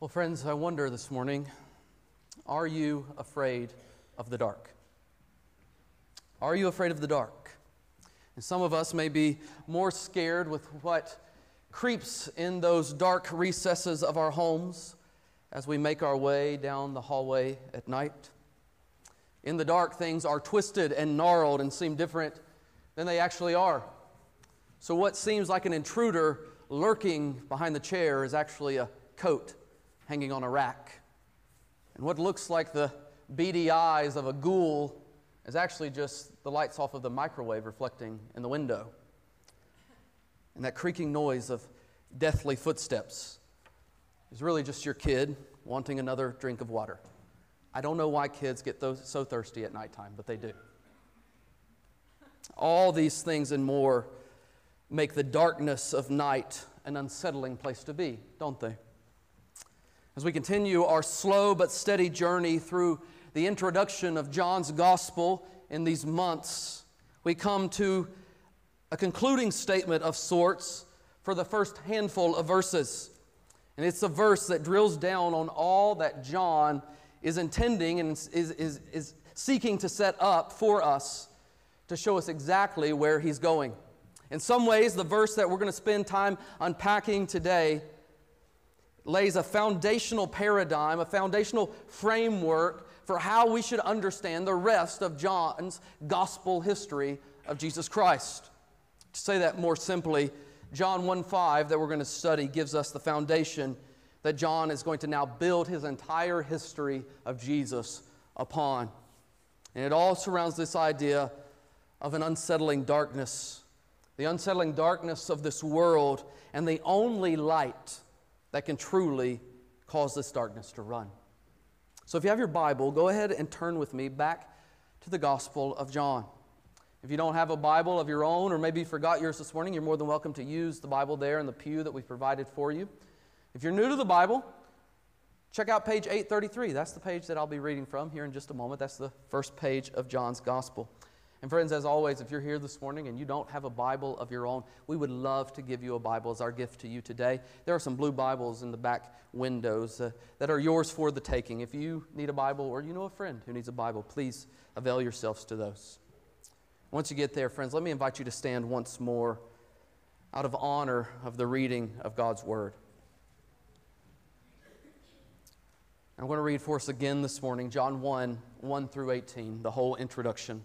Well, friends, I wonder this morning are you afraid of the dark? Are you afraid of the dark? And some of us may be more scared with what creeps in those dark recesses of our homes as we make our way down the hallway at night. In the dark, things are twisted and gnarled and seem different than they actually are. So, what seems like an intruder lurking behind the chair is actually a coat hanging on a rack. And what looks like the beady eyes of a ghoul is actually just the lights off of the microwave reflecting in the window. And that creaking noise of deathly footsteps is really just your kid wanting another drink of water. I don't know why kids get so thirsty at nighttime, but they do. All these things and more make the darkness of night an unsettling place to be, don't they? As we continue our slow but steady journey through the introduction of John's gospel in these months, we come to a concluding statement of sorts for the first handful of verses. And it's a verse that drills down on all that John is intending and is, is, is seeking to set up for us to show us exactly where he's going. In some ways, the verse that we're going to spend time unpacking today lays a foundational paradigm, a foundational framework for how we should understand the rest of John's gospel history of Jesus Christ. To say that more simply, John 1 5 that we're going to study gives us the foundation that John is going to now build his entire history of Jesus upon. And it all surrounds this idea of an unsettling darkness, the unsettling darkness of this world, and the only light that can truly cause this darkness to run. So, if you have your Bible, go ahead and turn with me back to the Gospel of John. If you don't have a Bible of your own, or maybe you forgot yours this morning, you're more than welcome to use the Bible there in the pew that we've provided for you. If you're new to the Bible, check out page 833. That's the page that I'll be reading from here in just a moment. That's the first page of John's Gospel. And friends, as always, if you're here this morning and you don't have a Bible of your own, we would love to give you a Bible as our gift to you today. There are some blue Bibles in the back windows uh, that are yours for the taking. If you need a Bible or you know a friend who needs a Bible, please avail yourselves to those. Once you get there, friends, let me invite you to stand once more out of honor of the reading of God's Word. I'm going to read for us again this morning John 1 1 through 18, the whole introduction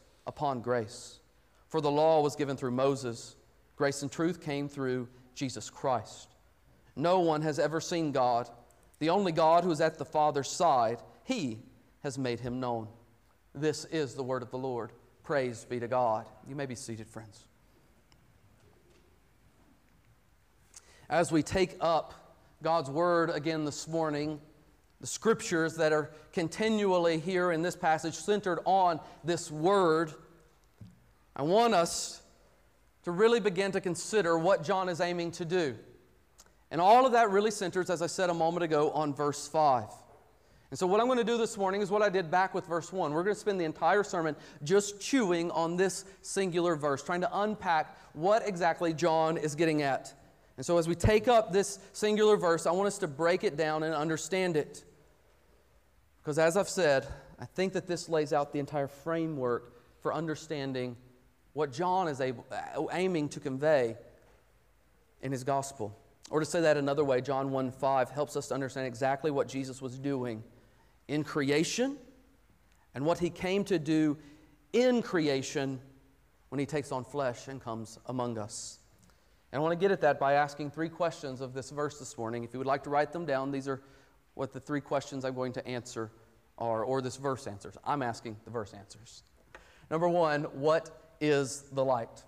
upon grace. For the law was given through Moses, grace and truth came through Jesus Christ. No one has ever seen God. The only God who is at the Father's side, he has made him known. This is the word of the Lord. Praise be to God. You may be seated, friends. As we take up God's word again this morning, the scriptures that are continually here in this passage centered on this word, I want us to really begin to consider what John is aiming to do. And all of that really centers, as I said a moment ago, on verse 5. And so, what I'm going to do this morning is what I did back with verse 1. We're going to spend the entire sermon just chewing on this singular verse, trying to unpack what exactly John is getting at. And so, as we take up this singular verse, I want us to break it down and understand it. Because, as I've said, I think that this lays out the entire framework for understanding what John is able, uh, aiming to convey in his gospel. Or to say that another way, John 1 5 helps us to understand exactly what Jesus was doing in creation and what he came to do in creation when he takes on flesh and comes among us. And I want to get at that by asking three questions of this verse this morning. If you would like to write them down, these are what the three questions I'm going to answer are, or this verse answers. I'm asking the verse answers. Number one, what is the light?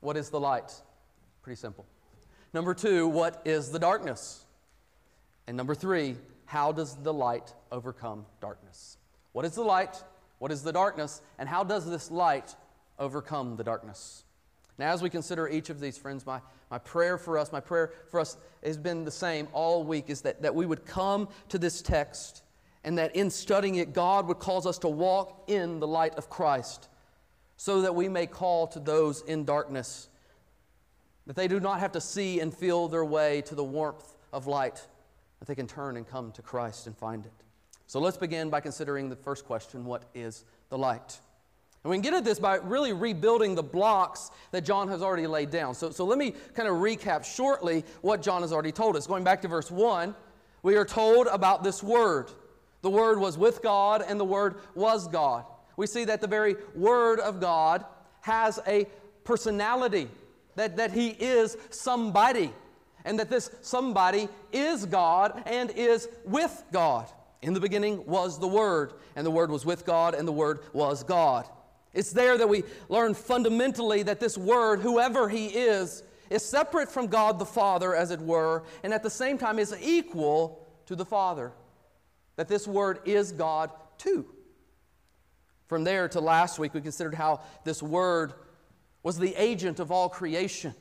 What is the light? Pretty simple. Number two, what is the darkness? And number three, how does the light overcome darkness? What is the light? What is the darkness? And how does this light overcome the darkness? Now, as we consider each of these, friends, my, my prayer for us, my prayer for us has been the same all week is that, that we would come to this text and that in studying it, God would cause us to walk in the light of Christ so that we may call to those in darkness, that they do not have to see and feel their way to the warmth of light that they can turn and come to Christ and find it. So let's begin by considering the first question what is the light? And we can get at this by really rebuilding the blocks that John has already laid down. So, so let me kind of recap shortly what John has already told us. Going back to verse 1, we are told about this word. The word was with God, and the word was God. We see that the very word of God has a personality, that, that he is somebody and that this somebody is God and is with God. In the beginning was the Word, and the Word was with God, and the Word was God. It's there that we learn fundamentally that this Word, whoever He is, is separate from God the Father, as it were, and at the same time is equal to the Father. That this Word is God too. From there to last week, we considered how this Word was the agent of all creation.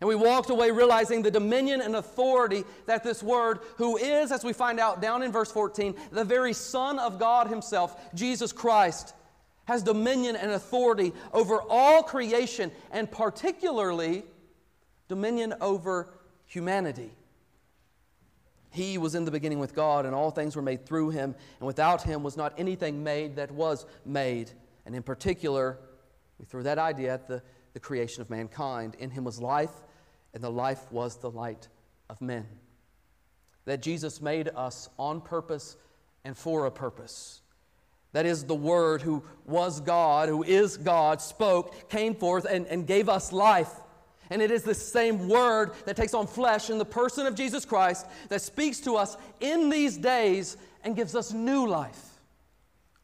And we walked away realizing the dominion and authority that this word, who is, as we find out down in verse 14, the very Son of God Himself, Jesus Christ, has dominion and authority over all creation, and particularly dominion over humanity. He was in the beginning with God, and all things were made through him, and without him was not anything made that was made. And in particular, we threw that idea at the, the creation of mankind. In him was life and the life was the light of men. That Jesus made us on purpose and for a purpose. That is, the Word who was God, who is God, spoke, came forth, and, and gave us life. And it is the same Word that takes on flesh in the person of Jesus Christ that speaks to us in these days and gives us new life.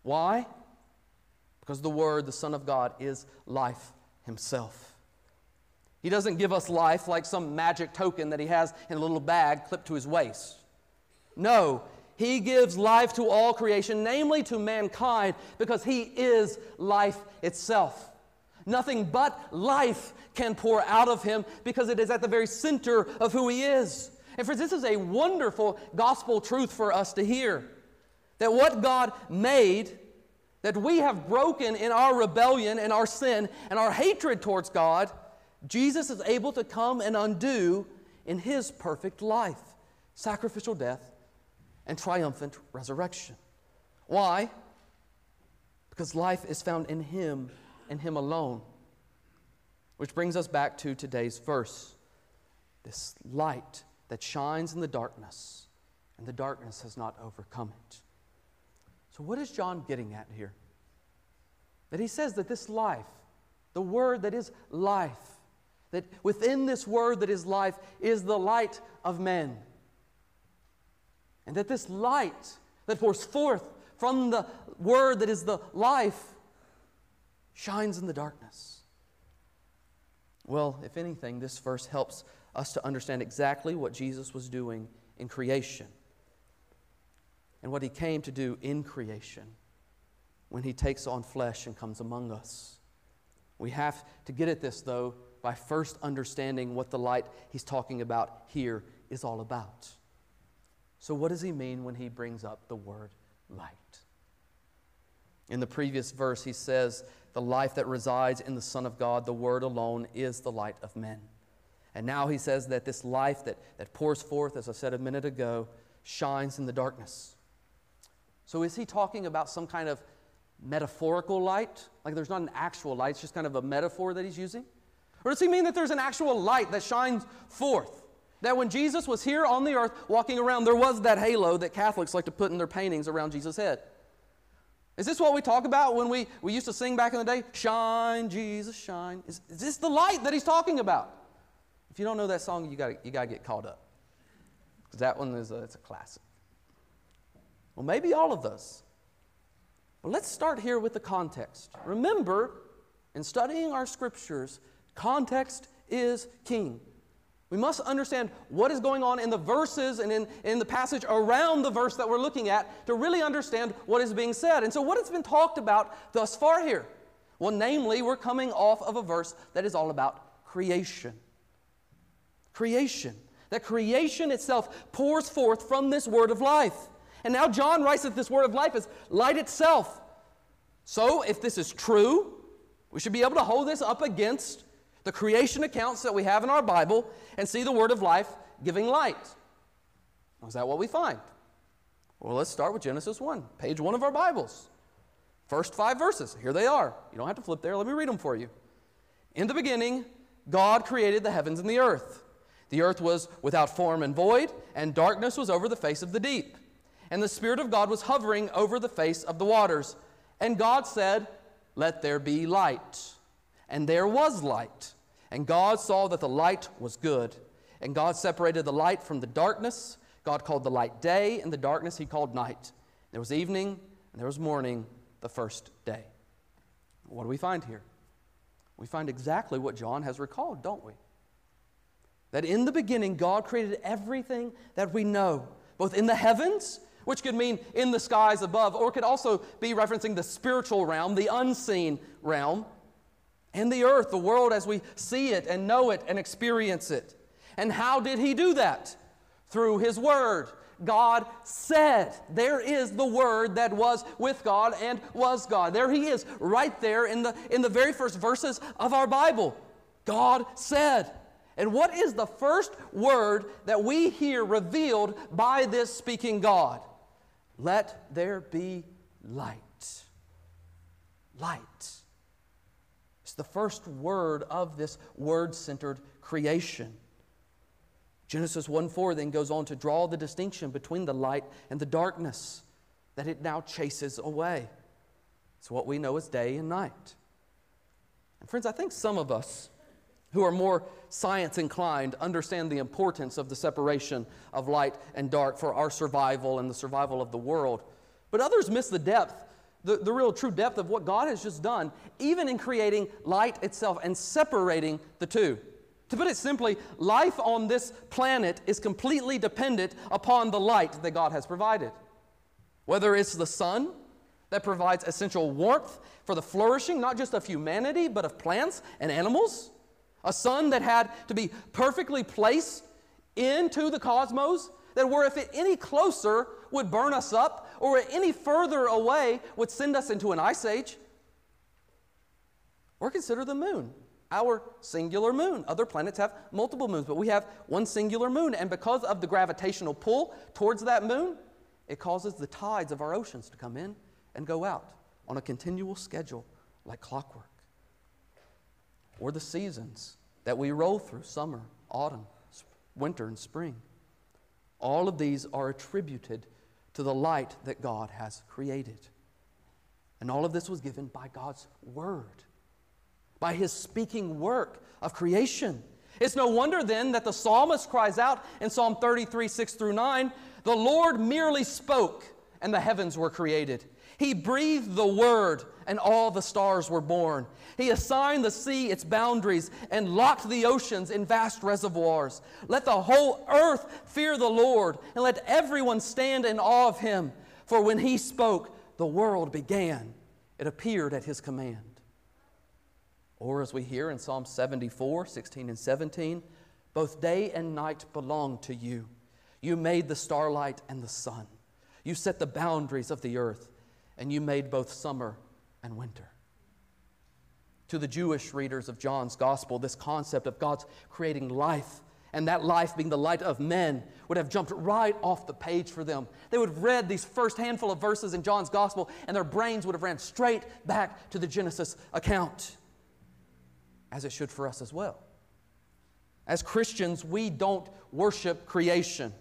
Why? Because the Word, the Son of God, is life Himself. He doesn't give us life like some magic token that he has in a little bag clipped to his waist. No, he gives life to all creation, namely to mankind, because he is life itself. Nothing but life can pour out of him because it is at the very center of who he is. And friends, this is a wonderful gospel truth for us to hear. That what God made, that we have broken in our rebellion and our sin and our hatred towards God, Jesus is able to come and undo in his perfect life, sacrificial death, and triumphant resurrection. Why? Because life is found in him and him alone. Which brings us back to today's verse this light that shines in the darkness, and the darkness has not overcome it. So, what is John getting at here? That he says that this life, the word that is life, that within this word that is life is the light of men. And that this light that pours forth from the word that is the life shines in the darkness. Well, if anything, this verse helps us to understand exactly what Jesus was doing in creation and what he came to do in creation when he takes on flesh and comes among us. We have to get at this, though, by first understanding what the light he's talking about here is all about. So, what does he mean when he brings up the word light. In the previous verse, he says, The life that resides in the Son of God, the Word alone, is the light of men. And now he says that this life that, that pours forth, as I said a minute ago, shines in the darkness. So is he talking about some kind of metaphorical light? Like there's not an actual light, it's just kind of a metaphor that he's using? Or does he mean that there's an actual light that shines forth? That when Jesus was here on the earth walking around, there was that halo that Catholics like to put in their paintings around Jesus' head. Is this what we talk about when we, we used to sing back in the day? Shine, Jesus, shine. Is, is this the light that he's talking about? If you don't know that song, you got you to get caught up. Because that one is a, it's a classic. Well, maybe all of those. But let's start here with the context. Remember, in studying our scriptures, context is king. We must understand what is going on in the verses and in, in the passage around the verse that we're looking at to really understand what is being said. And so, what has been talked about thus far here? Well, namely, we're coming off of a verse that is all about creation. Creation. That creation itself pours forth from this word of life. And now John writes that this word of life is light itself. So, if this is true, we should be able to hold this up against the creation accounts that we have in our Bible and see the word of life giving light. Is that what we find? Well, let's start with Genesis 1, page 1 of our Bibles. First five verses. Here they are. You don't have to flip there. Let me read them for you. In the beginning, God created the heavens and the earth. The earth was without form and void, and darkness was over the face of the deep. And the Spirit of God was hovering over the face of the waters. And God said, Let there be light and there was light. And God saw that the light was good. And God separated the light from the darkness. God called the light day, and the darkness he called night. There was evening, and there was morning the first day. What do we find here? We find exactly what John has recalled, don't we? That in the beginning, God created everything that we know, both in the heavens, which could mean in the skies above, or could also be referencing the spiritual realm, the unseen realm and the earth, the world as we see it and know it and experience it. And how did he do that? Through his word. God said. There is the word that was with God and was God. There he is, right there in the, in the very first verses of our Bible. God said. And what is the first word that we hear revealed by this speaking God? Let there be light. Light. The first word of this word centered creation. Genesis 1 4 then goes on to draw the distinction between the light and the darkness that it now chases away. It's what we know as day and night. And friends, I think some of us who are more science inclined understand the importance of the separation of light and dark for our survival and the survival of the world. But others miss the depth the, the real true depth of what God has just done, even in creating light itself and separating the two. To put it simply, life on this planet is completely dependent upon the light that God has provided. Whether it's the sun that provides essential warmth for the flourishing, not just of humanity, but of plants and animals, a sun that had to be perfectly placed into the cosmos, that were if it any closer would burn us up, or any further away would send us into an ice age. Or consider the moon, our singular moon. Other planets have multiple moons, but we have one singular moon. And because of the gravitational pull towards that moon, it causes the tides of our oceans to come in and go out on a continual schedule like clockwork. Or the seasons that we roll through summer, autumn, winter, and spring. All of these are attributed to the light that God has created. And all of this was given by God's Word, by His speaking work of creation. It's no wonder then that the psalmist cries out in Psalm 33, 6 through 9, The Lord merely spoke, and the heavens were created. He breathed the word, and all the stars were born. He assigned the sea its boundaries and locked the oceans in vast reservoirs. Let the whole earth fear the Lord, and let everyone stand in awe of him. For when he spoke, the world began. It appeared at his command. Or as we hear in Psalm 74, 16 and 17, both day and night belong to you. You made the starlight and the sun. You set the boundaries of the earth, and you made both summer and winter. To the Jewish readers of John's gospel, this concept of God's creating life and that life being the light of men would have jumped right off the page for them. They would have read these first handful of verses in John's gospel, and their brains would have ran straight back to the Genesis account, as it should for us as well. As Christians, we don't worship creation.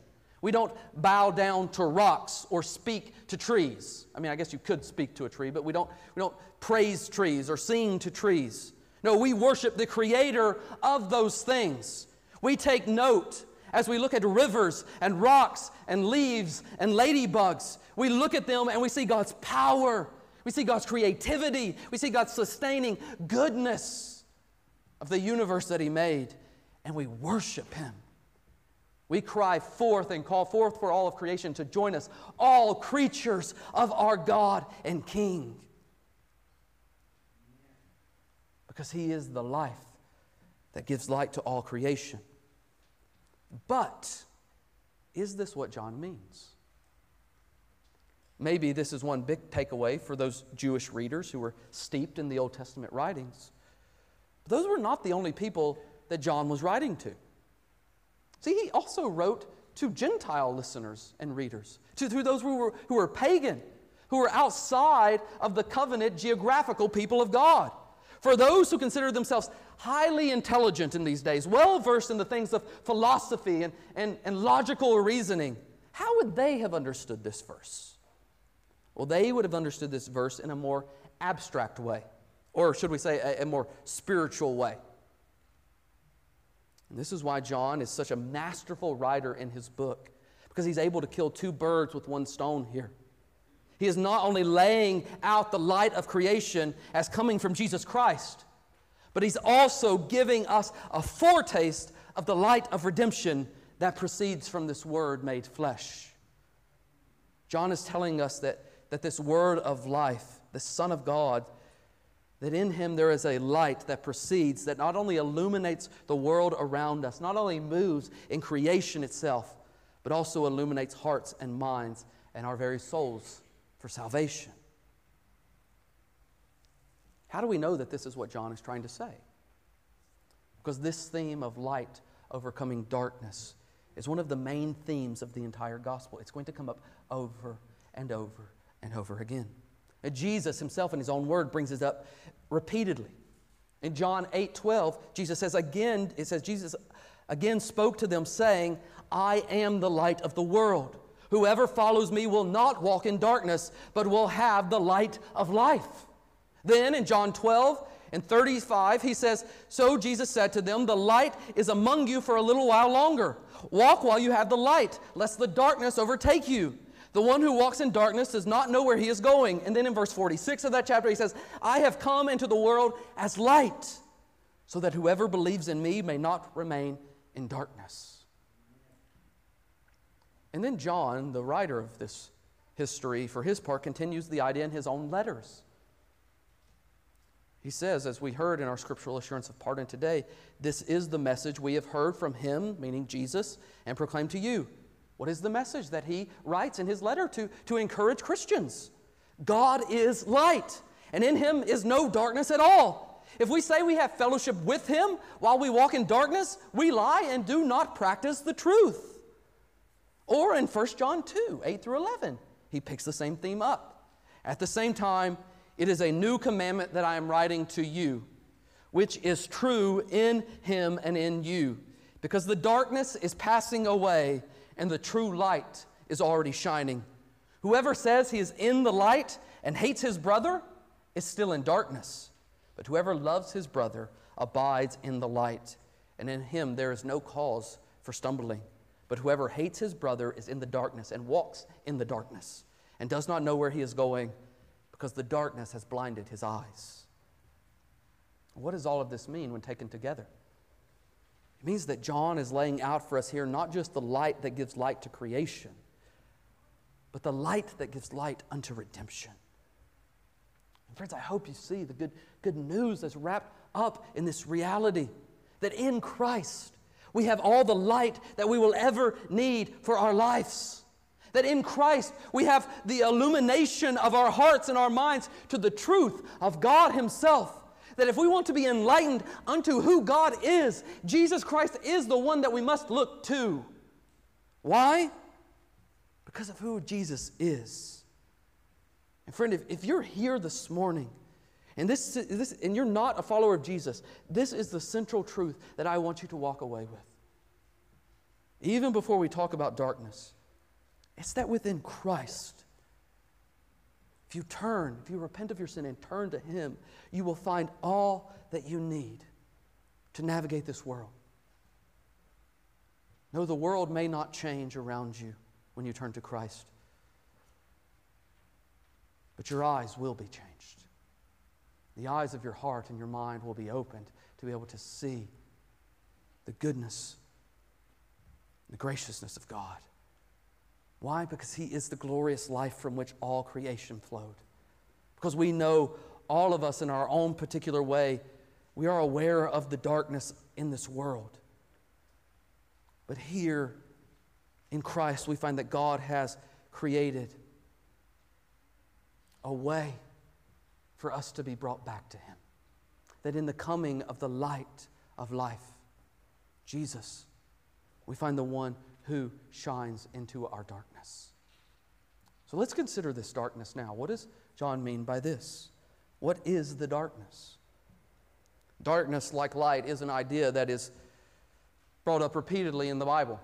We don't bow down to rocks or speak to trees. I mean, I guess you could speak to a tree, but we don't, we don't praise trees or sing to trees. No, we worship the creator of those things. We take note as we look at rivers and rocks and leaves and ladybugs. We look at them and we see God's power. We see God's creativity. We see God's sustaining goodness of the universe that He made. And we worship Him. We cry forth and call forth for all of creation to join us, all creatures of our God and King. Because He is the life that gives light to all creation. But is this what John means? Maybe this is one big takeaway for those Jewish readers who were steeped in the Old Testament writings. But those were not the only people that John was writing to. See, he also wrote to Gentile listeners and readers, to, to those who were, who were pagan, who were outside of the covenant geographical people of God. For those who consider themselves highly intelligent in these days, well versed in the things of philosophy and, and, and logical reasoning, how would they have understood this verse? Well, they would have understood this verse in a more abstract way, or should we say, a, a more spiritual way. And this is why John is such a masterful writer in his book, because he's able to kill two birds with one stone here. He is not only laying out the light of creation as coming from Jesus Christ, but he's also giving us a foretaste of the light of redemption that proceeds from this word made flesh. John is telling us that, that this word of life, the Son of God, that in him there is a light that proceeds, that not only illuminates the world around us, not only moves in creation itself, but also illuminates hearts and minds and our very souls for salvation. How do we know that this is what John is trying to say? Because this theme of light overcoming darkness is one of the main themes of the entire gospel. It's going to come up over and over and over again. And Jesus himself, in his own word, brings it up repeatedly. In John 8 12, Jesus says again, it says, Jesus again spoke to them, saying, I am the light of the world. Whoever follows me will not walk in darkness, but will have the light of life. Then in John 12 and 35, he says, So Jesus said to them, The light is among you for a little while longer. Walk while you have the light, lest the darkness overtake you. The one who walks in darkness does not know where he is going. And then in verse 46 of that chapter, he says, I have come into the world as light, so that whoever believes in me may not remain in darkness. And then John, the writer of this history, for his part, continues the idea in his own letters. He says, as we heard in our scriptural assurance of pardon today, this is the message we have heard from him, meaning Jesus, and proclaimed to you. What is the message that he writes in his letter to, to encourage Christians? God is light, and in him is no darkness at all. If we say we have fellowship with him while we walk in darkness, we lie and do not practice the truth. Or in 1 John 2 8 through 11, he picks the same theme up. At the same time, it is a new commandment that I am writing to you, which is true in him and in you, because the darkness is passing away and the true light is already shining. Whoever says he is in the light and hates his brother is still in darkness. But whoever loves his brother abides in the light, and in him there is no cause for stumbling. But whoever hates his brother is in the darkness and walks in the darkness and does not know where he is going because the darkness has blinded his eyes. What does all of this mean when taken together? It means that John is laying out for us here not just the light that gives light to creation, but the light that gives light unto redemption. And friends, I hope you see the good, good news that's wrapped up in this reality that in Christ, we have all the light that we will ever need for our lives. That in Christ we have the illumination of our hearts and our minds to the truth of God Himself. That if we want to be enlightened unto who God is, Jesus Christ is the one that we must look to. Why? Because of who Jesus is. And friend, if, if you're here this morning and, this, this, and you're not a follower of Jesus, this is the central truth that I want you to walk away with. Even before we talk about darkness, it's that within Christ, if you turn, if you repent of your sin and turn to Him, you will find all that you need to navigate this world. No, the world may not change around you when you turn to Christ, but your eyes will be changed. The eyes of your heart and your mind will be opened to be able to see the goodness, and the graciousness of God. Why? Because He is the glorious life from which all creation flowed. Because we know all of us in our own particular way, we are aware of the darkness in this world. But here in Christ, we find that God has created a way for us to be brought back to Him. That in the coming of the light of life, Jesus, we find the one who shines into our darkness. So let's consider this darkness now. What does John mean by this? What is the darkness? Darkness, like light, is an idea that is brought up repeatedly in the Bible.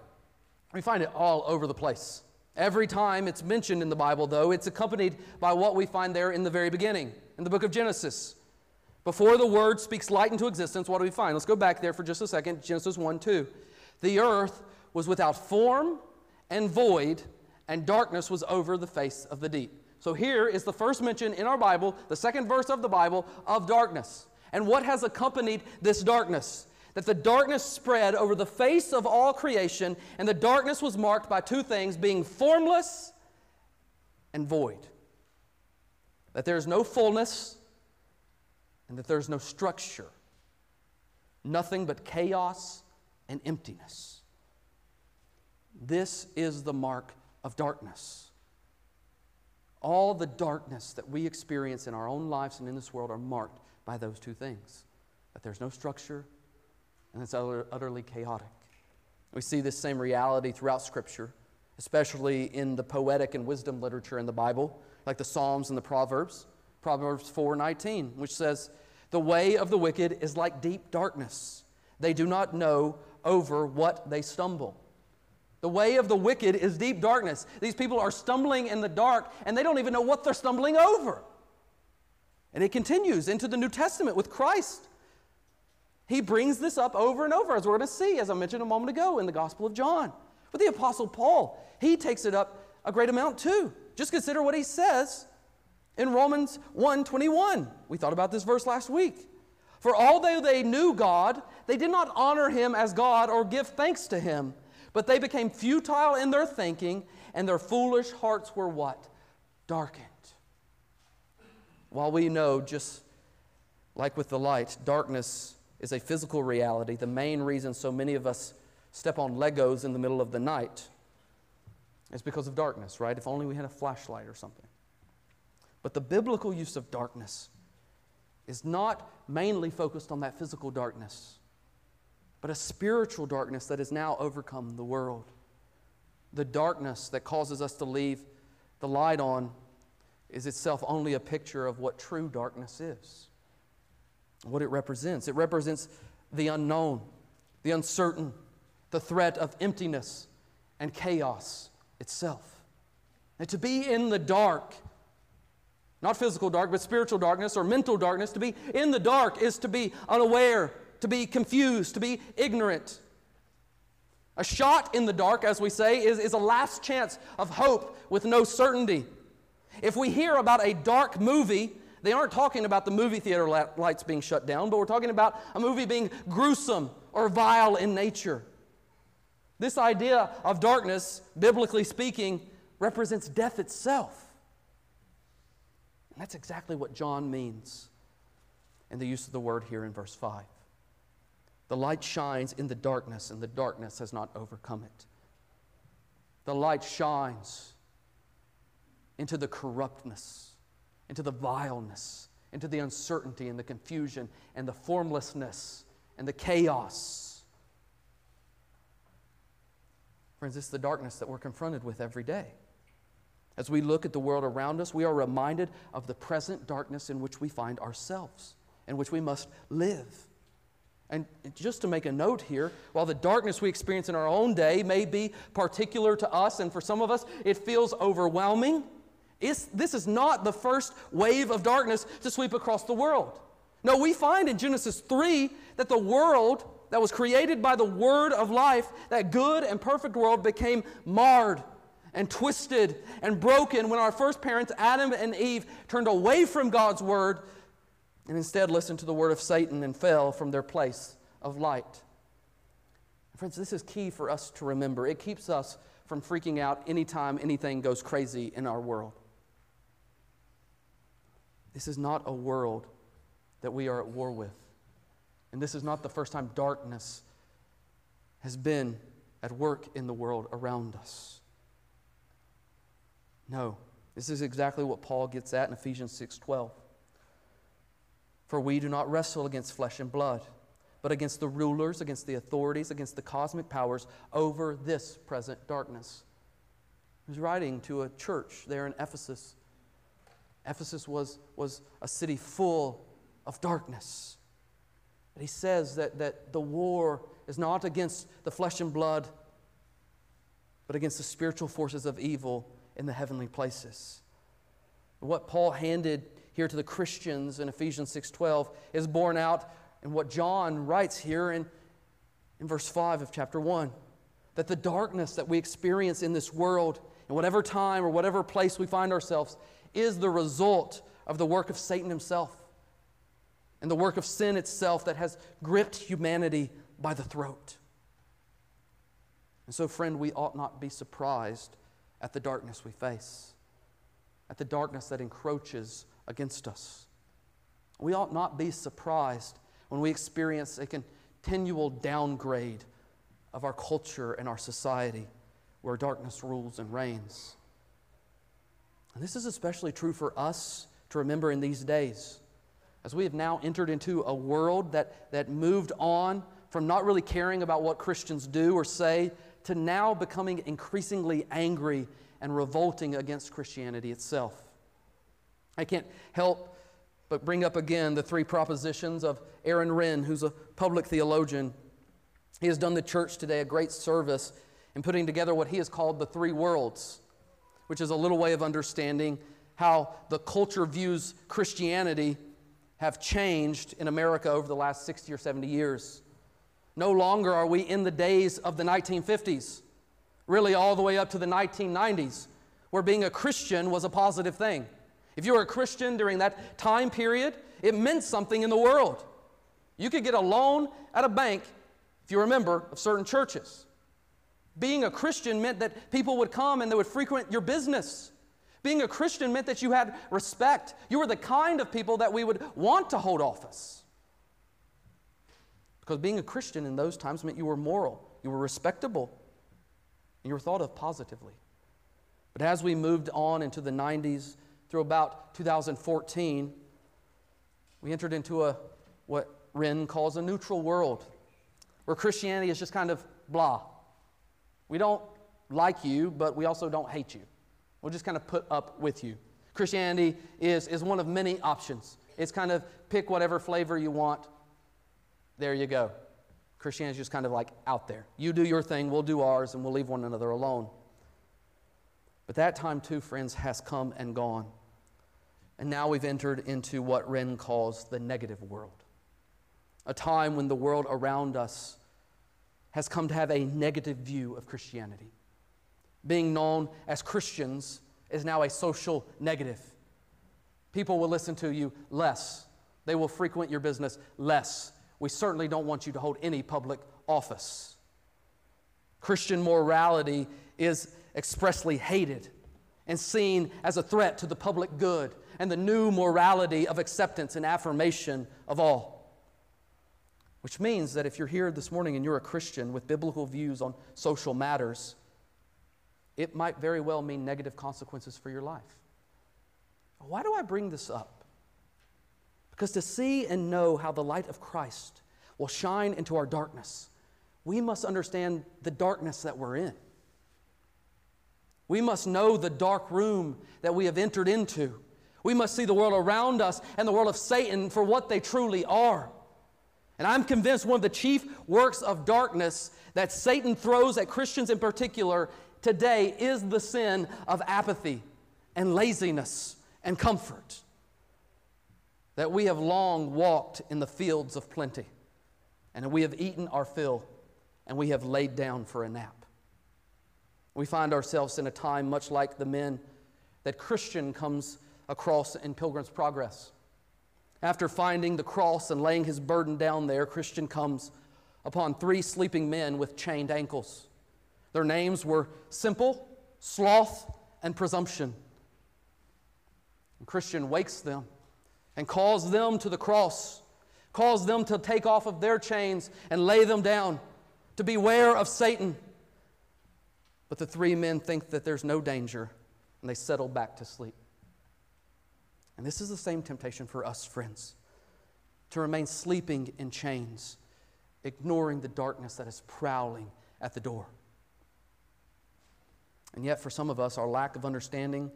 We find it all over the place. Every time it's mentioned in the Bible, though, it's accompanied by what we find there in the very beginning, in the book of Genesis. Before the Word speaks light into existence, what do we find? Let's go back there for just a second. Genesis 1 2. The earth was without form and void, and darkness was over the face of the deep. So here is the first mention in our Bible, the second verse of the Bible, of darkness. And what has accompanied this darkness? That the darkness spread over the face of all creation, and the darkness was marked by two things being formless and void. That there's no fullness and that there's no structure. Nothing but chaos and emptiness. This is the mark of darkness. All the darkness that we experience in our own lives and in this world are marked by those two things that there's no structure and it's utterly chaotic. We see this same reality throughout Scripture, especially in the poetic and wisdom literature in the Bible, like the Psalms and the Proverbs. Proverbs 4:19, which says, "The way of the wicked is like deep darkness. They do not know over what they stumble." The way of the wicked is deep darkness. These people are stumbling in the dark and they don't even know what they're stumbling over. And it continues into the New Testament with Christ. He brings this up over and over, as we're going to see, as I mentioned a moment ago in the Gospel of John. But the Apostle Paul, he takes it up a great amount too. Just consider what he says in Romans 1:21. We thought about this verse last week. For although they knew God, they did not honor him as God or give thanks to him but they became futile in their thinking, and their foolish hearts were what? Darkened. While we know, just like with the light, darkness is a physical reality, the main reason so many of us step on Legos in the middle of the night is because of darkness, right? If only we had a flashlight or something. But the biblical use of darkness is not mainly focused on that physical darkness but a spiritual darkness that has now overcome the world. The darkness that causes us to leave the light on is itself only a picture of what true darkness is, what it represents. It represents the unknown, the uncertain, the threat of emptiness and chaos itself. And to be in the dark, not physical dark, but spiritual darkness or mental darkness, to be in the dark is to be unaware to be confused, to be ignorant. A shot in the dark, as we say, is, is a last chance of hope with no certainty. If we hear about a dark movie, they aren't talking about the movie theater lights being shut down, but we're talking about a movie being gruesome or vile in nature. This idea of darkness, biblically speaking, represents death itself. And that's exactly what John means in the use of the word here in verse 5. The light shines in the darkness, and the darkness has not overcome it. The light shines into the corruptness, into the vileness, into the uncertainty and the confusion and the formlessness and the chaos. Friends, it's the darkness that we're confronted with every day. As we look at the world around us, we are reminded of the present darkness in which we find ourselves, in which we must live. And just to make a note here, while the darkness we experience in our own day may be particular to us, and for some of us it feels overwhelming, this is not the first wave of darkness to sweep across the world. No, we find in Genesis 3 that the world that was created by the word of life, that good and perfect world, became marred and twisted and broken when our first parents, Adam and Eve, turned away from God's word and instead listened to the word of Satan and fell from their place of light. Friends, this is key for us to remember. It keeps us from freaking out anytime anything goes crazy in our world. This is not a world that we are at war with. And this is not the first time darkness has been at work in the world around us. No, this is exactly what Paul gets at in Ephesians 6:12. For we do not wrestle against flesh and blood, but against the rulers, against the authorities, against the cosmic powers over this present darkness. He's writing to a church there in Ephesus. Ephesus was, was a city full of darkness. And he says that, that the war is not against the flesh and blood, but against the spiritual forces of evil in the heavenly places. What Paul handed here to the Christians in Ephesians 6:12 is borne out in what John writes here in, in verse 5 of chapter 1. That the darkness that we experience in this world, in whatever time or whatever place we find ourselves, is the result of the work of Satan himself and the work of sin itself that has gripped humanity by the throat. And so, friend, we ought not be surprised at the darkness we face, at the darkness that encroaches against us. We ought not be surprised when we experience a continual downgrade of our culture and our society where darkness rules and reigns. And this is especially true for us to remember in these days as we have now entered into a world that, that moved on from not really caring about what Christians do or say to now becoming increasingly angry and revolting against Christianity itself. I can't help but bring up again the three propositions of Aaron Renn, who's a public theologian. He has done the church today a great service in putting together what he has called the three worlds, which is a little way of understanding how the culture views Christianity have changed in America over the last 60 or 70 years. No longer are we in the days of the 1950s, really all the way up to the 1990s, where being a Christian was a positive thing. If you were a Christian during that time period, it meant something in the world. You could get a loan at a bank if you remember of certain churches. Being a Christian meant that people would come and they would frequent your business. Being a Christian meant that you had respect. You were the kind of people that we would want to hold office. Because being a Christian in those times meant you were moral, you were respectable, and you were thought of positively. But as we moved on into the 90s through about 2014, we entered into a what Renn calls a neutral world, where Christianity is just kind of blah. We don't like you, but we also don't hate you. We'll just kind of put up with you. Christianity is, is one of many options. It's kind of pick whatever flavor you want. There you go. Christianity is just kind of like out there. You do your thing, we'll do ours, and we'll leave one another alone. But that time, too, friends, has come and gone. And now we've entered into what Renn calls the negative world. A time when the world around us has come to have a negative view of Christianity being known as Christians is now a social negative. People will listen to you less, they will frequent your business less. We certainly don't want you to hold any public office. Christian morality is expressly hated and seen as a threat to the public good and the new morality of acceptance and affirmation of all. Which means that if you're here this morning and you're a Christian with biblical views on social matters, it might very well mean negative consequences for your life. Why do I bring this up? Because to see and know how the light of Christ will shine into our darkness, we must understand the darkness that we're in. We must know the dark room that we have entered into. We must see the world around us and the world of Satan for what they truly are. And I'm convinced one of the chief works of darkness that Satan throws at Christians in particular today is the sin of apathy and laziness and comfort. That we have long walked in the fields of plenty, and we have eaten our fill, and we have laid down for a nap. We find ourselves in a time much like the men that Christian comes across in Pilgrim's Progress. After finding the cross and laying his burden down there, Christian comes upon three sleeping men with chained ankles. Their names were Simple, Sloth, and Presumption. And Christian wakes them and calls them to the cross, calls them to take off of their chains and lay them down, to beware of Satan. But the three men think that there's no danger and they settle back to sleep. And this is the same temptation for us, friends, to remain sleeping in chains, ignoring the darkness that is prowling at the door. And yet, for some of us, our lack of understanding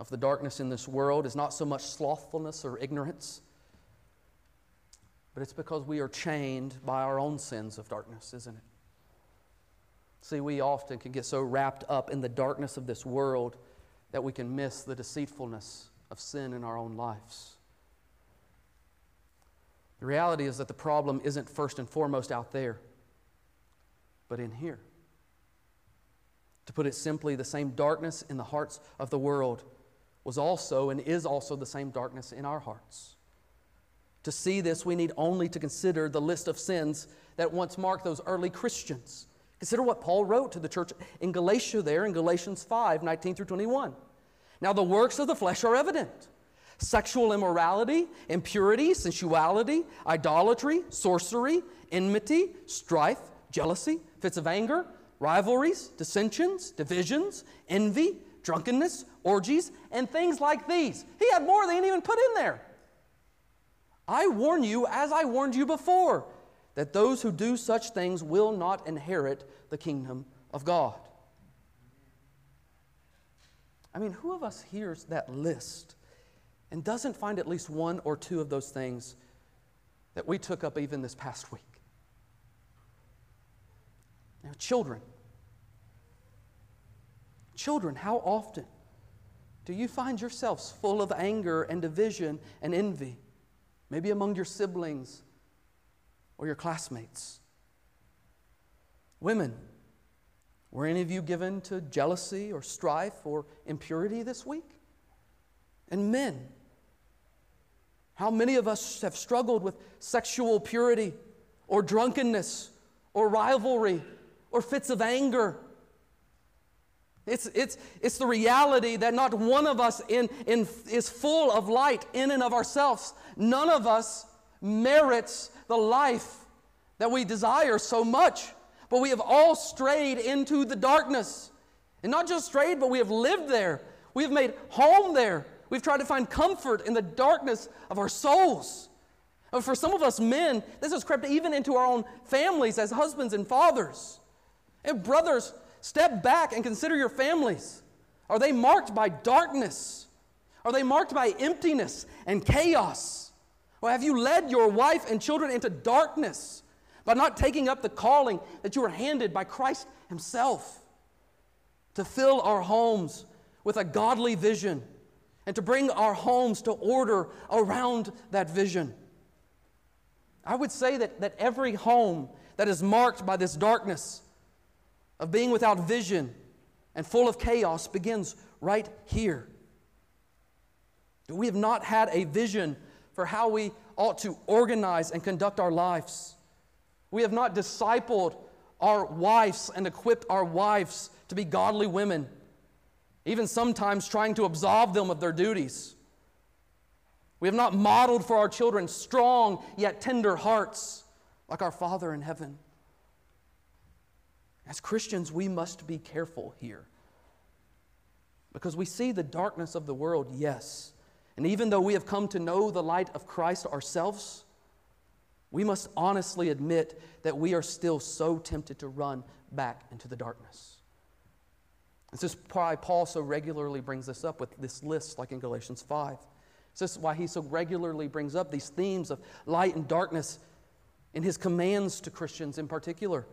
of the darkness in this world is not so much slothfulness or ignorance, but it's because we are chained by our own sins of darkness, isn't it? See, we often can get so wrapped up in the darkness of this world that we can miss the deceitfulness of sin in our own lives. The reality is that the problem isn't first and foremost out there, but in here. To put it simply, the same darkness in the hearts of the world was also and is also the same darkness in our hearts. To see this, we need only to consider the list of sins that once marked those early Christians. Consider what Paul wrote to the church in Galatia there in Galatians 5 19 through 21. Now, the works of the flesh are evident sexual immorality, impurity, sensuality, idolatry, sorcery, enmity, strife, jealousy, fits of anger, rivalries, dissensions, divisions, envy, drunkenness, orgies, and things like these. He had more than he even put in there. I warn you, as I warned you before, that those who do such things will not inherit the kingdom of God. I mean, who of us hears that list and doesn't find at least one or two of those things that we took up even this past week? Now, children. Children, how often do you find yourselves full of anger and division and envy? Maybe among your siblings or your classmates. Women, were any of you given to jealousy or strife or impurity this week? And men, how many of us have struggled with sexual purity or drunkenness or rivalry or fits of anger? It's, it's, it's the reality that not one of us in, in, is full of light in and of ourselves. None of us merits the life that we desire so much but we have all strayed into the darkness. And not just strayed, but we have lived there. We have made home there. We've tried to find comfort in the darkness of our souls. And for some of us men, this has crept even into our own families as husbands and fathers. And brothers, step back and consider your families. Are they marked by darkness? Are they marked by emptiness and chaos? Or have you led your wife and children into darkness? By not taking up the calling that you were handed by Christ Himself to fill our homes with a godly vision and to bring our homes to order around that vision. I would say that, that every home that is marked by this darkness of being without vision and full of chaos begins right here. We have not had a vision for how we ought to organize and conduct our lives. We have not discipled our wives and equipped our wives to be godly women, even sometimes trying to absolve them of their duties. We have not modeled for our children strong yet tender hearts like our Father in heaven. As Christians, we must be careful here because we see the darkness of the world, yes, And even though we have come to know the light of Christ ourselves, we must honestly admit that we are still so tempted to run back into the darkness. This is why Paul so regularly brings this up with this list, like in Galatians 5. This is why he so regularly brings up these themes of light and darkness in his commands to Christians in particular.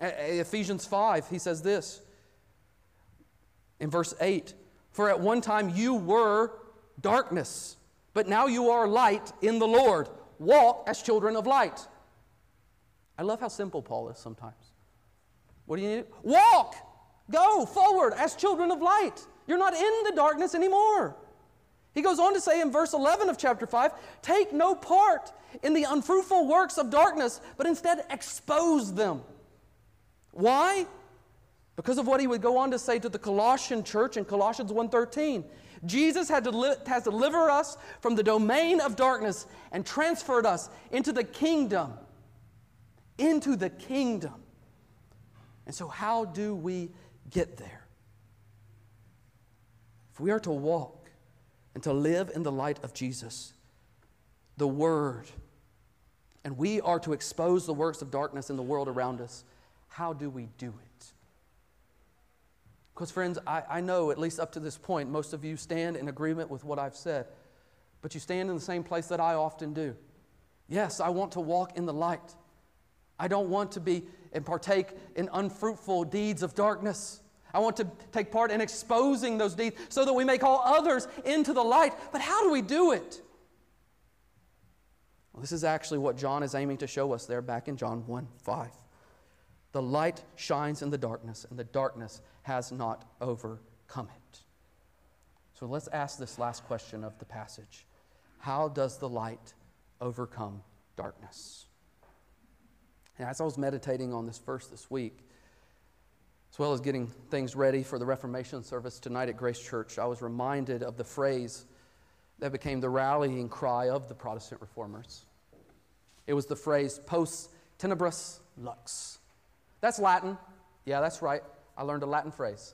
Ephesians 5, he says this in verse 8 For at one time you were darkness, but now you are light in the Lord. Walk as children of light. I love how simple Paul is sometimes. What do you need? Walk! Go forward as children of light. You're not in the darkness anymore. He goes on to say in verse 11 of chapter 5 take no part in the unfruitful works of darkness, but instead expose them. Why? Because of what he would go on to say to the Colossian church in Colossians 1:13. Jesus to has delivered us from the domain of darkness and transferred us into the kingdom. Into the kingdom. And so, how do we get there? If we are to walk and to live in the light of Jesus, the Word, and we are to expose the works of darkness in the world around us, how do we do it? Because, friends, I, I know, at least up to this point, most of you stand in agreement with what I've said, but you stand in the same place that I often do. Yes, I want to walk in the light. I don't want to be and partake in unfruitful deeds of darkness. I want to take part in exposing those deeds so that we may call others into the light. But how do we do it? Well, this is actually what John is aiming to show us there back in John 1 5. The light shines in the darkness, and the darkness has not overcome it. So let's ask this last question of the passage How does the light overcome darkness? And as I was meditating on this verse this week, as well as getting things ready for the Reformation service tonight at Grace Church, I was reminded of the phrase that became the rallying cry of the Protestant reformers. It was the phrase post tenebras lux. That's Latin. Yeah, that's right. I learned a Latin phrase.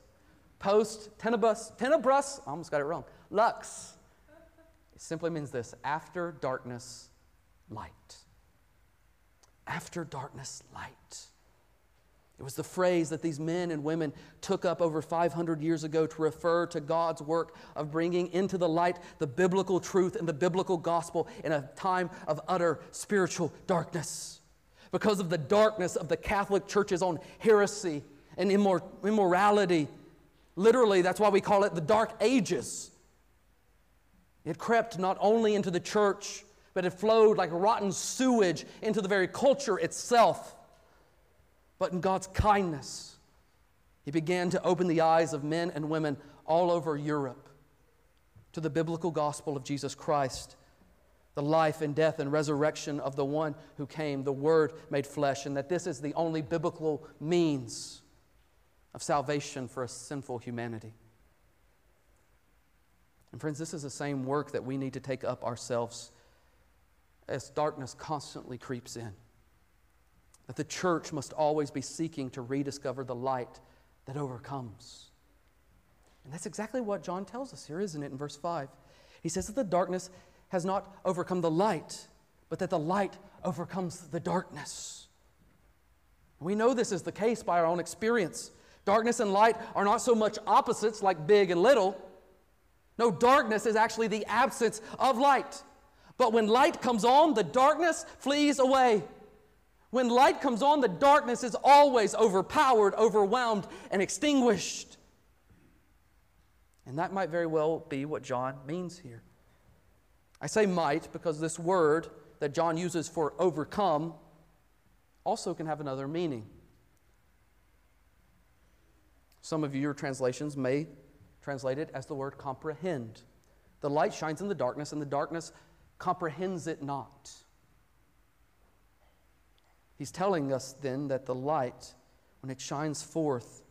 Post tenebras, tenebras, I almost got it wrong. Lux. It simply means this after darkness, light. After darkness, light. It was the phrase that these men and women took up over 500 years ago to refer to God's work of bringing into the light the biblical truth and the biblical gospel in a time of utter spiritual darkness. Because of the darkness of the Catholic Church's own heresy and immor- immorality. Literally, that's why we call it the Dark Ages. It crept not only into the church, but it flowed like rotten sewage into the very culture itself. But in God's kindness, He began to open the eyes of men and women all over Europe to the biblical gospel of Jesus Christ, the life and death and resurrection of the one who came, the Word made flesh, and that this is the only biblical means of salvation for a sinful humanity. And, friends, this is the same work that we need to take up ourselves as darkness constantly creeps in that the church must always be seeking to rediscover the light that overcomes. And that's exactly what John tells us here, isn't it, in verse 5? He says that the darkness has not overcome the light, but that the light overcomes the darkness. We know this is the case by our own experience. Darkness and light are not so much opposites like big and little. No, darkness is actually the absence of light. But when light comes on, the darkness flees away. When light comes on, the darkness is always overpowered, overwhelmed, and extinguished. And that might very well be what John means here. I say might because this word that John uses for overcome also can have another meaning. Some of your translations may translate it as the word comprehend. The light shines in the darkness, and the darkness comprehends it not. He's telling us then that the light, when it shines forth,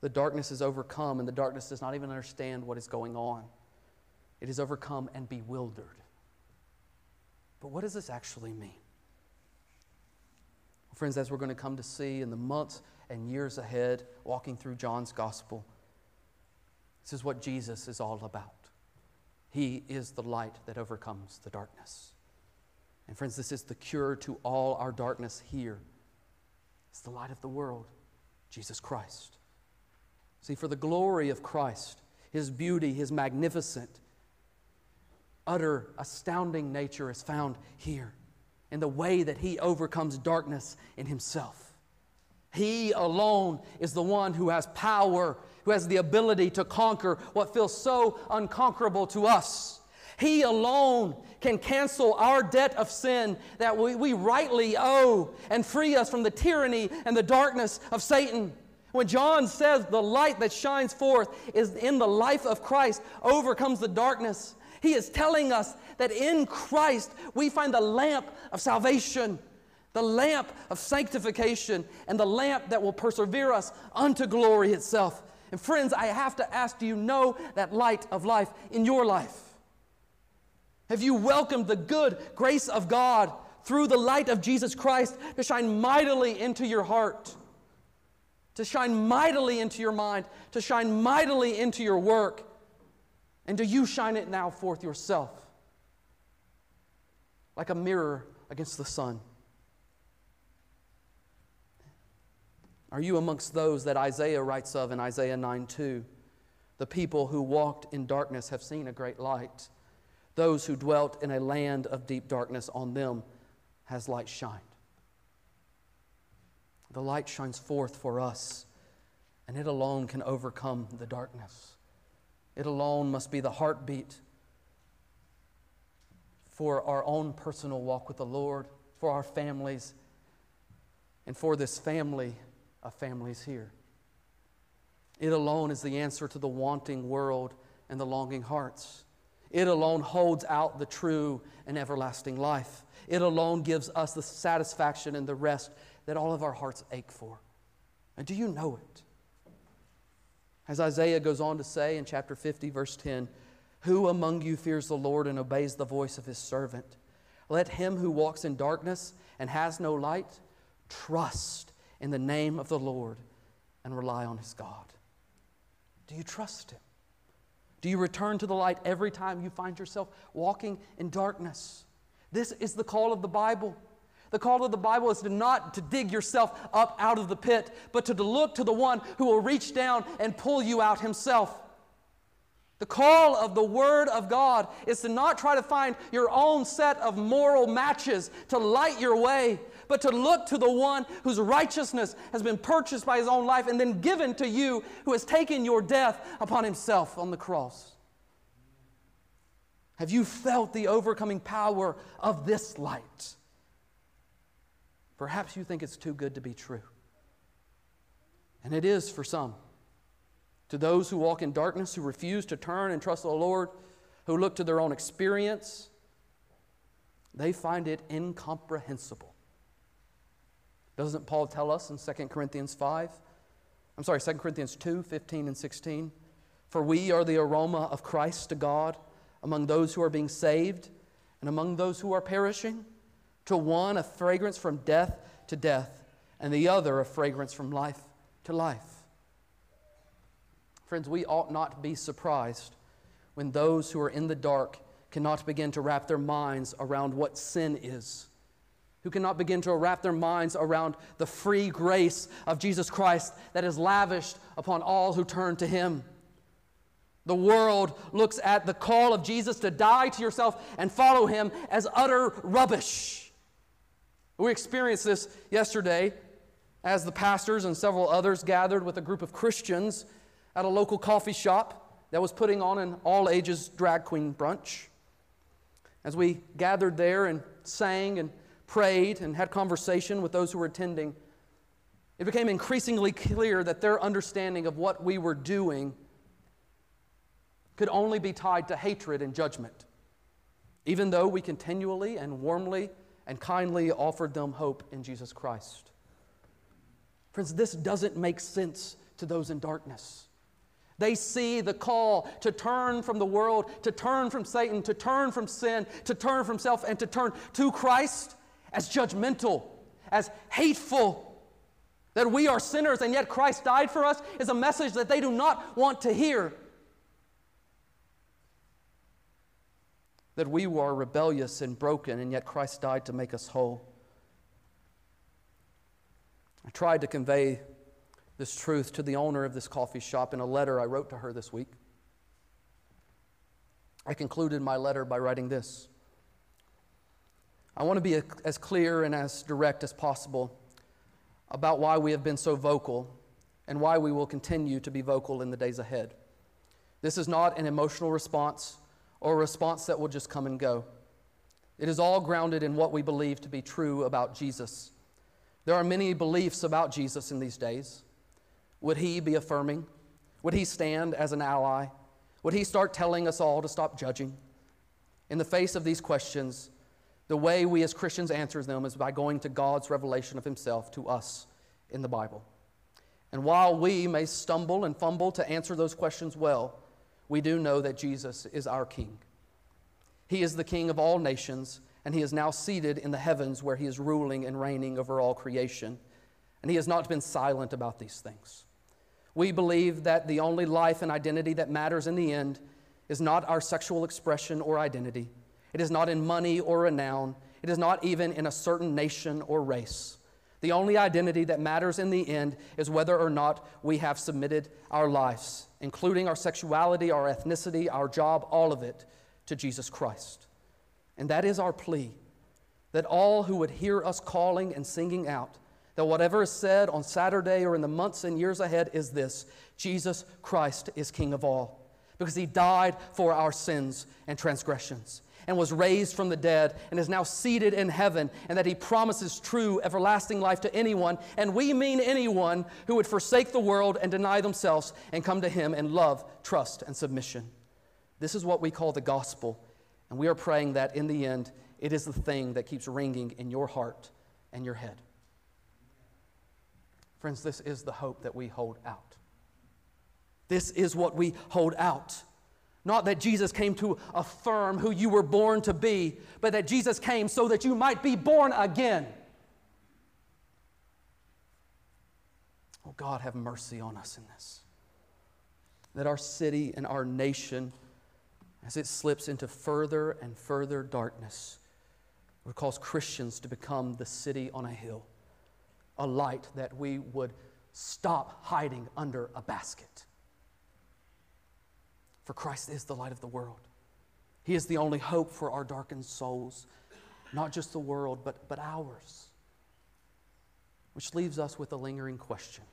the darkness is overcome, and the darkness does not even understand what is going on. It is overcome and bewildered. But what does this actually mean? Well, friends, as we're going to come to see in the months and years ahead, walking through John's gospel, this is what Jesus is all about. He is the light that overcomes the darkness. And friends, this is the cure to all our darkness here. It's the light of the world, Jesus Christ. See, for the glory of Christ, His beauty, His magnificent, utter, astounding nature is found here in the way that He overcomes darkness in Himself. He alone is the one who has power, who has the ability to conquer what feels so unconquerable to us. He alone can cancel our debt of sin that we, we rightly owe and free us from the tyranny and the darkness of Satan. When John says the light that shines forth is in the life of Christ overcomes the darkness, he is telling us that in Christ we find the lamp of salvation, the lamp of sanctification, and the lamp that will persevere us unto glory itself. And friends, I have to ask do you know that light of life in your life? Have you welcomed the good grace of God through the light of Jesus Christ to shine mightily into your heart, to shine mightily into your mind, to shine mightily into your work? And do you shine it now forth yourself like a mirror against the sun? Are you amongst those that Isaiah writes of in Isaiah 9 2? The people who walked in darkness have seen a great light. Those who dwelt in a land of deep darkness, on them has light shined. The light shines forth for us, and it alone can overcome the darkness. It alone must be the heartbeat for our own personal walk with the Lord, for our families, and for this family of families here. It alone is the answer to the wanting world and the longing hearts. It alone holds out the true and everlasting life. It alone gives us the satisfaction and the rest that all of our hearts ache for. And do you know it? As Isaiah goes on to say in chapter 50, verse 10 Who among you fears the Lord and obeys the voice of his servant? Let him who walks in darkness and has no light trust in the name of the Lord and rely on his God. Do you trust him? Do you return to the light every time you find yourself walking in darkness? This is the call of the Bible. The call of the Bible is to not to dig yourself up out of the pit, but to, look to the one who will reach down and pull you out himself. The call of the Word of God is to not try to find your own set of moral matches to light your way, but to look to the one whose righteousness has been purchased by his own life and then given to you, who has taken your death upon himself on the cross. Have you felt the overcoming power of this light? Perhaps you think it's too good to be true. And it is for some. To those who walk in darkness, who refuse to turn and trust the Lord, who look to their own experience, they find it incomprehensible. Doesn't Paul tell us in 2 Corinthians 5? I'm sorry, 2 Corinthians 2 15 and 16. For we are the aroma of Christ to God among those who are being saved and among those who are perishing. To one, a fragrance from death to death, and the other, a fragrance from life to life. Friends, we ought not be surprised when those who are in the dark cannot begin to wrap their minds around what sin is who cannot begin to wrap their minds around the free grace of Jesus Christ that is lavished upon all who turn to Him. The world looks at the call of Jesus to die to yourself and follow Him as utter rubbish. We experienced this yesterday as the pastors and several others gathered with a group of Christians at a local coffee shop that was putting on an all ages drag queen brunch. As we gathered there and sang and prayed and had conversation with those who were attending, it became increasingly clear that their understanding of what we were doing could only be tied to hatred and judgment, even though we continually and warmly and kindly offered them hope in Jesus Christ. Friends, this doesn't make sense to those in darkness. They see the call to turn from the world, to turn from Satan, to turn from sin, to turn from self, and to turn to Christ as judgmental, as hateful. That we are sinners and yet Christ died for us is a message that they do not want to hear. That we were rebellious and broken, and yet Christ died to make us whole. I tried to convey this truth to the owner of this coffee shop in a letter I wrote to her this week. I concluded my letter by writing this I want to be as clear and as direct as possible about why we have been so vocal and why we will continue to be vocal in the days ahead. This is not an emotional response or a response that will just come and go. It is all grounded in what we believe to be true about Jesus. There are many beliefs about Jesus in these days. Would he be affirming? Would he stand as an ally? Would he start telling us all to stop judging? In the face of these questions, the way we as Christians answer them is by going to God's revelation of Himself to us in the Bible. And while we may stumble and fumble to answer those questions well, we do know that Jesus is our King. He is the King of all nations, and He is now seated in the heavens where He is ruling and reigning over all creation. And He has not been silent about these things. We believe that the only life and identity that matters in the end is not our sexual expression or identity it is not in money or renown. It is not even in a certain nation or race. The only identity that matters in the end is whether or not we have submitted our lives, including our sexuality, our ethnicity, our job, all of it, to Jesus Christ. And that is our plea that all who would hear us calling and singing out, that whatever is said on Saturday or in the months and years ahead is this Jesus Christ is King of all, because he died for our sins and transgressions and was raised from the dead and is now seated in heaven, and that he promises true everlasting life to anyone, and we mean anyone who would forsake the world and deny themselves and come to him in love, trust, and submission. This is what we call the gospel, and we are praying that in the end, it is the thing that keeps ringing in your heart and your head. Friends, this is the hope that we hold out. This is what we hold out. Not that Jesus came to affirm who you were born to be, but that Jesus came so that you might be born again. Oh, God, have mercy on us in this. That our city and our nation, as it slips into further and further darkness, would cause Christians to become the city on a hill, a light that we would stop hiding under a basket. For Christ is the light of the world. He is the only hope for our darkened souls, not just the world, but, but ours. Which leaves us with a lingering question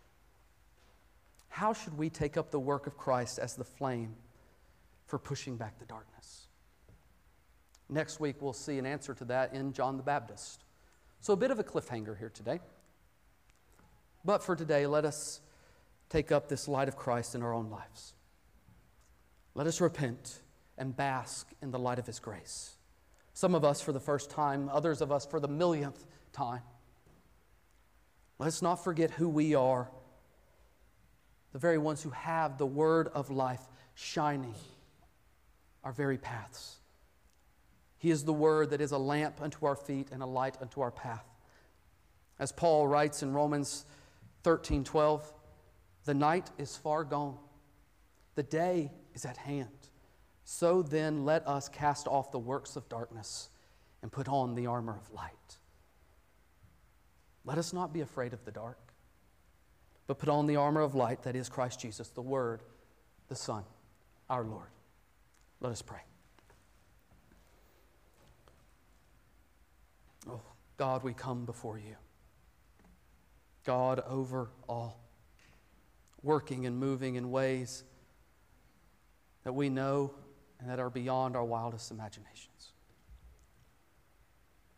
How should we take up the work of Christ as the flame for pushing back the darkness? Next week, we'll see an answer to that in John the Baptist. So, a bit of a cliffhanger here today. But for today, let us take up this light of Christ in our own lives. Let us repent and bask in the light of His grace. Some of us for the first time, others of us for the millionth time. Let us not forget who we are, the very ones who have the word of life shining our very paths. He is the word that is a lamp unto our feet and a light unto our path. As Paul writes in Romans 13 12, the night is far gone, the day is at hand. So then, let us cast off the works of darkness and put on the armor of light. Let us not be afraid of the dark, but put on the armor of light that is Christ Jesus, the Word, the Son, our Lord. Let us pray. Oh, God, we come before you. God over all, working and moving in ways that we know and that are beyond our wildest imaginations.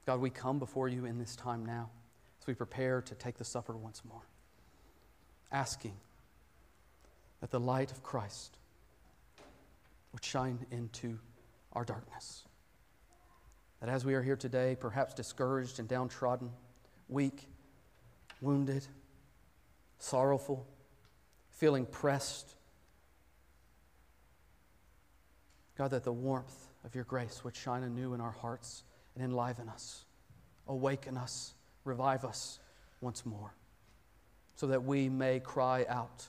God, we come before you in this time now as we prepare to take the supper once more, asking that the light of Christ would shine into our darkness. That as we are here today, perhaps discouraged and downtrodden, weak, wounded, sorrowful, feeling pressed God, that the warmth of your grace would shine anew in our hearts and enliven us, awaken us, revive us once more, so that we may cry out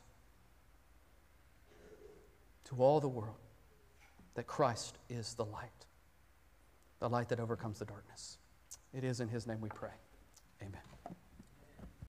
to all the world that Christ is the light. the light that overcomes the darkness. It is in His name we pray.